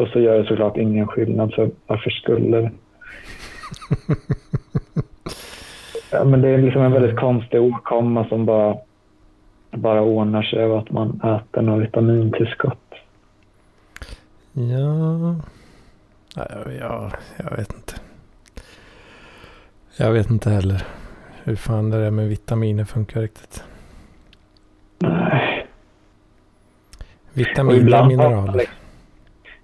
Och så gör det såklart ingen skillnad, för varför skulle det? Ja, men det är liksom en väldigt konstig åkomma som bara, bara ordnar sig av att man äter något vitamintillskott. Ja, ja, jag vet inte. Jag vet inte heller hur fan det där med vitaminer funkar riktigt. Nej. Vitaminer och mineraler.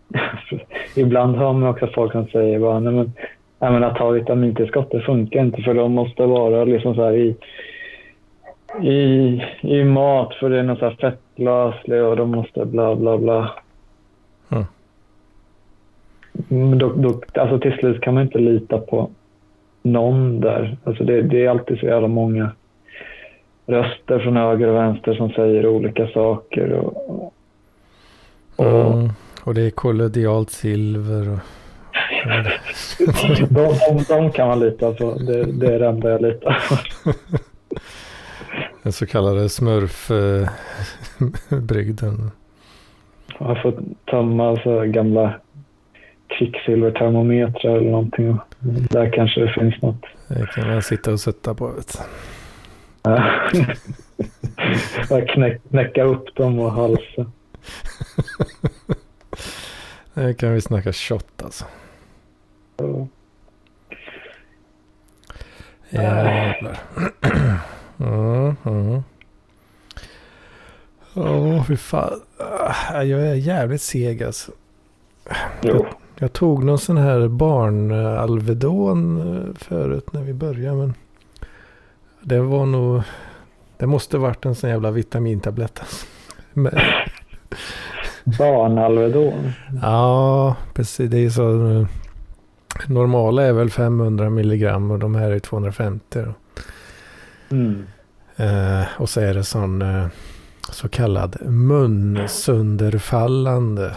ibland har man också folk som säger bara, nej men menar, att ta vitamintillskott det funkar inte för de måste vara liksom så i, i, i mat för det är något så här fettlöslig och de måste bla bla bla. Mm. Då, då, alltså till slut kan man inte lita på någon där. Alltså det, det är alltid så jävla många röster från höger och vänster som säger olika saker. Och, och, mm. och det är kollodialt silver. Och de, de, de, kan man lita på. Det, det är det enda jag litar på. Den så kallade smurfbrygden. Har fått tömma alltså gamla kvicksilvertermometrar eller någonting. Där kanske det finns något. Det kan man sitta och sätta på. Vet. Bara knäck, knäcka upp dem och halsa. Det kan vi snacka shot alltså. Jävlar. Mm, mm. Åh, fy fan. Jag är jävligt seg alltså. Jag, jag, tog någon sån här barn-Alvedon eh, förut när vi började. Men det var nog... Det måste varit en sån jävla vitamintablett. Alltså. Barn-Alvedon? Ja, precis. Det är så eh, Normala är väl 500 milligram och de här är 250. Mm. Eh, och så är det sån eh, så kallad munsönderfallande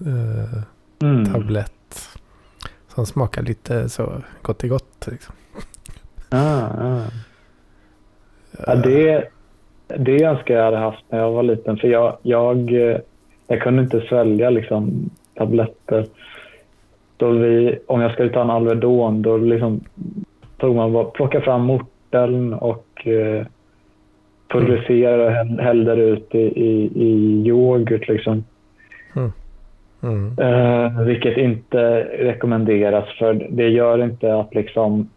eh, mm. tablett. Som smakar lite så gott i gott. Liksom. Ah, ah. Ja, det, det önskar jag hade haft när jag var liten. För jag, jag, eh, jag kunde inte svälja liksom, tabletter då vi, om jag skulle ta en Alvedon, då liksom tog man bara, plocka fram morteln och eh, pulveriserade och hällde ut i, i, i yoghurt. Liksom. Mm. Mm. Eh, vilket inte rekommenderas för det gör inte att liksom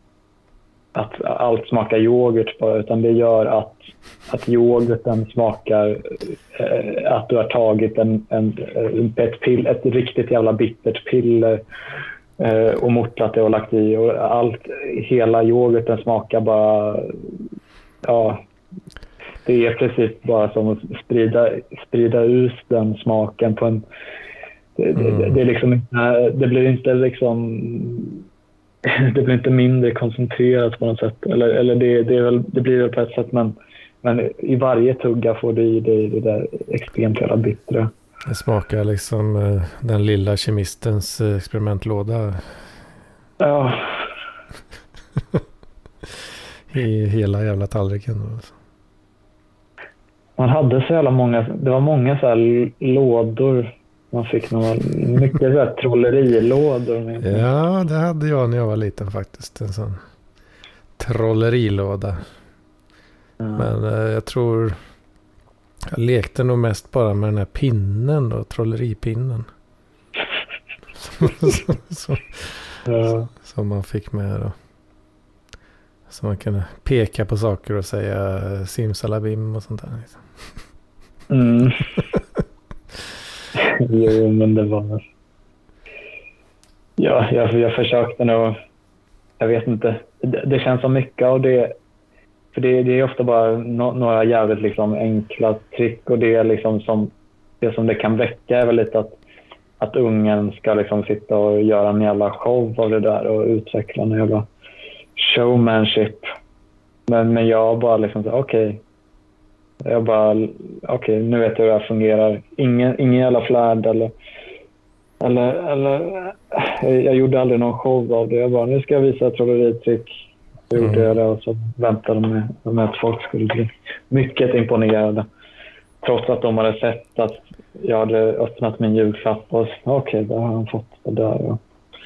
att allt smakar yoghurt bara, utan det gör att, att yoghurten smakar eh, att du har tagit en, en, ett, pill, ett riktigt jävla bittert piller eh, och mortlat det och lagt i. Och allt, hela yoghurten smakar bara... Ja, det är precis bara som att sprida, sprida ut den smaken på en... Det, mm. det, det, är liksom, det blir inte liksom det blir inte mindre koncentrerat på något sätt. Eller, eller det, det, väl, det blir väl på ett sätt, men, men i varje tugga får du i dig det där extremt jävla bittra. Det smakar liksom eh, den lilla kemistens eh, experimentlåda. Ja. I hela jävla tallriken. Man hade så jävla många, det var många så här lådor man fick några, mycket så trollerilådor. Ja, det hade jag när jag var liten faktiskt. En sån trollerilåda. Mm. Men eh, jag tror jag lekte nog mest bara med den här pinnen då, trolleripinnen. som, som, ja. som man fick med då. Så man kunde peka på saker och säga simsalabim och sånt där. Liksom. Mm. jo, men det var... Ja, jag, jag försökte nog... Jag vet inte. Det, det känns som mycket av det... För det, det är ofta bara no, några jävligt liksom enkla trick och det är liksom som... Det som det kan väcka är väl lite att, att ungen ska liksom sitta och göra en jävla show av det där och utveckla en jävla showmanship. Men, men jag bara liksom, okej. Okay. Jag bara, okej, okay, nu vet jag hur det här fungerar. Ingen, ingen jävla flärd eller, eller, eller... Jag gjorde aldrig någon show av det. Jag bara, nu ska jag visa ett trolleritrick. Så gjorde mm. jag det och så väntade de med att folk skulle bli mycket imponerade. Trots att de hade sett att jag hade öppnat min julklapp och okej, okay, där har han fått det där.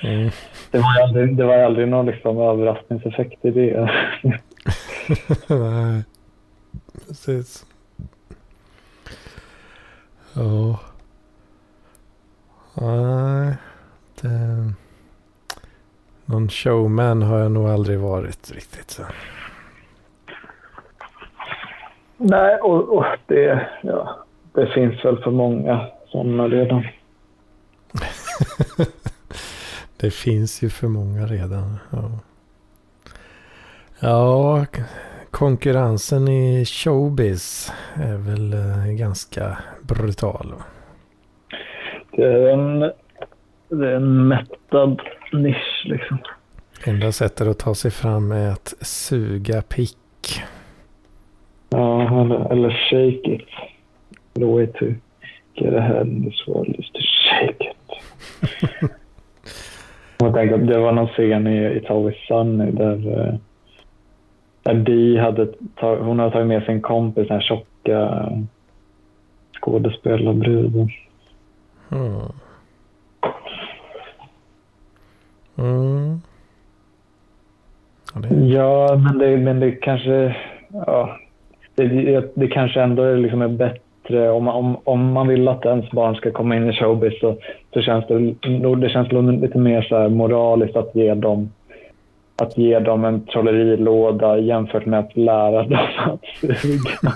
Mm. Det, var aldrig, det var aldrig någon liksom överraskningseffekt i det. Precis. Ja. Nej, det... Någon showman har jag nog aldrig varit riktigt. Så. Nej, och, och det, ja, det finns väl för många sådana redan. Det finns ju för många redan. Ja, ja konkurrensen i showbiz är väl eh, ganska brutal. Det är en, det är en mättad nisch liksom. Enda sättet att ta sig fram är att suga pick. Ja, eller, eller shake it. The way to get ahead in this world is to shake it. Jag tänkte att det var någon scen i It's Always Sunny där, Dee hade tag, hon hade tagit med sin kompis, den här tjocka skådespelarbruden. Mm. Mm. Ja, det... ja, men, det, men det kanske... Ja, det, det kanske ändå är, liksom är bättre. Om om, om man vill att ens barn ska komma in i showbiz så, så känns det, det känns lite mer så moraliskt att ge dem att ge dem en trollerilåda jämfört med att lära dem att suga.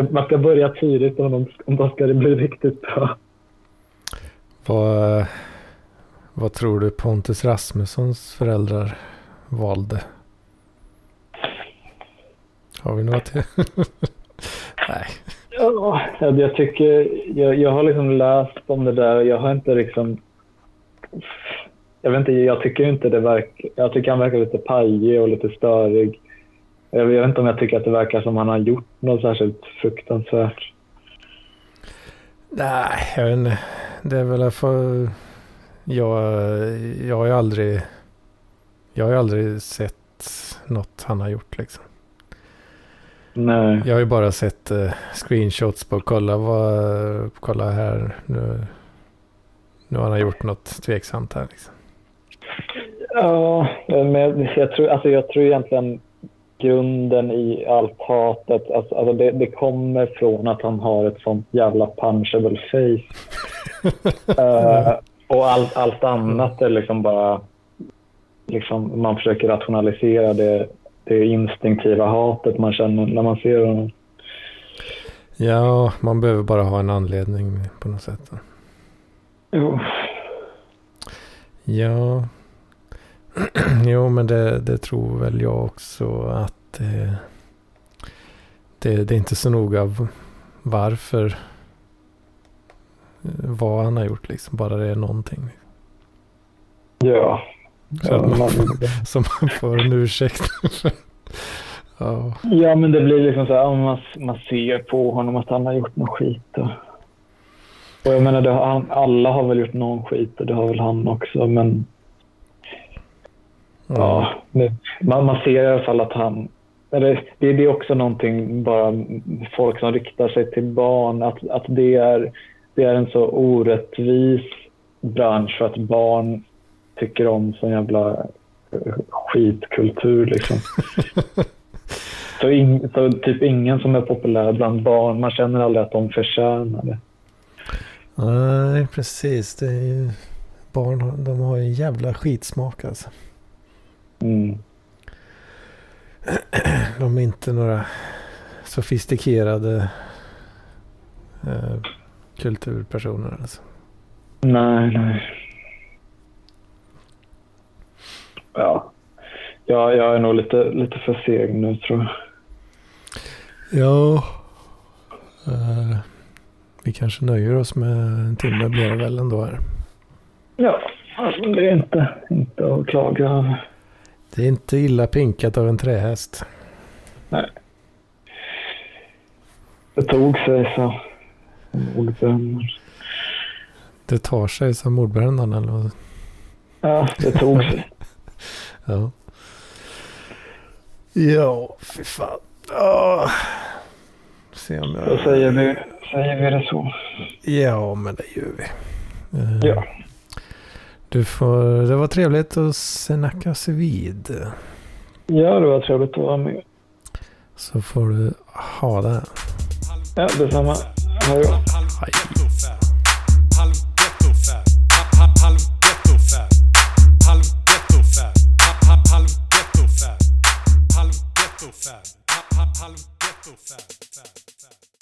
man ska börja tidigt om de, om de ska bli riktigt bra. Vad, vad tror du Pontus Rasmussons föräldrar valde? Har vi något? Nej. Ja, jag tycker, jag, jag har liksom läst om det där och jag har inte liksom jag vet inte, jag tycker inte det verkar, jag tycker han verkar lite pajig och lite störig. Jag vet inte om jag tycker att det verkar som han har gjort något särskilt fruktansvärt. Nej, jag vet inte. Det är väl för... Jag, jag har ju aldrig... Jag har ju aldrig sett något han har gjort liksom. Nej. Jag har ju bara sett uh, screenshots på kolla vad, kolla här. Nu, nu har han gjort något tveksamt här. Liksom. Ja, men jag tror, alltså jag tror egentligen grunden i allt hatet, alltså, alltså det, det, kommer från att han har ett sånt jävla punchable face. uh, och all, allt annat är liksom bara, liksom, man försöker rationalisera det det instinktiva hatet man känner när man ser honom. Ja, man behöver bara ha en anledning på något sätt. Jo. Ja. jo, men det, det, tror väl jag också att det, det, det är inte så noga varför. Vad han har gjort liksom. Bara det är någonting. Ja, så, att man, så man får en ursäkt. ja. ja, men det blir liksom så här, man, man ser på honom att han har gjort någon skit. Och, och jag menar, har, alla har väl gjort någon skit och det har väl han också, men ja, det, man, man ser i alla fall att han eller, det, det är också någonting, bara folk som riktar sig till barn, att, att det, är, det är en så orättvis bransch för att barn tycker om sån jävla skitkultur liksom. så, in, så typ ingen som är populär bland barn, man känner aldrig att de förtjänar det. Nej, precis. Det är ju, barn de har ju jävla skitsmak alltså. Mm. De är inte några sofistikerade eh, kulturpersoner alltså. Nej, nej. Ja. ja, jag är nog lite, lite för seg nu tror jag. Ja. Eh, vi kanske nöjer oss med en timme blir det väl ändå här. Ja, alltså, det är inte, inte att klaga över. Det är inte illa pinkat av en trähäst. Nej. Det tog sig så. Ordbrännaren. Det tar sig som mordbrännaren eller vad? Ja, det tog sig. Ja. Ja, fy fan. Oh. Se om Då jag... säger vi, säger vi det så. Ja, men det gör vi. Eh, Ja. Du får, det var trevligt att snackas vid. Ja, det var trevligt att vara med. Så får du ha det. Ja, detsamma. Hej då. Halv ghetto fab.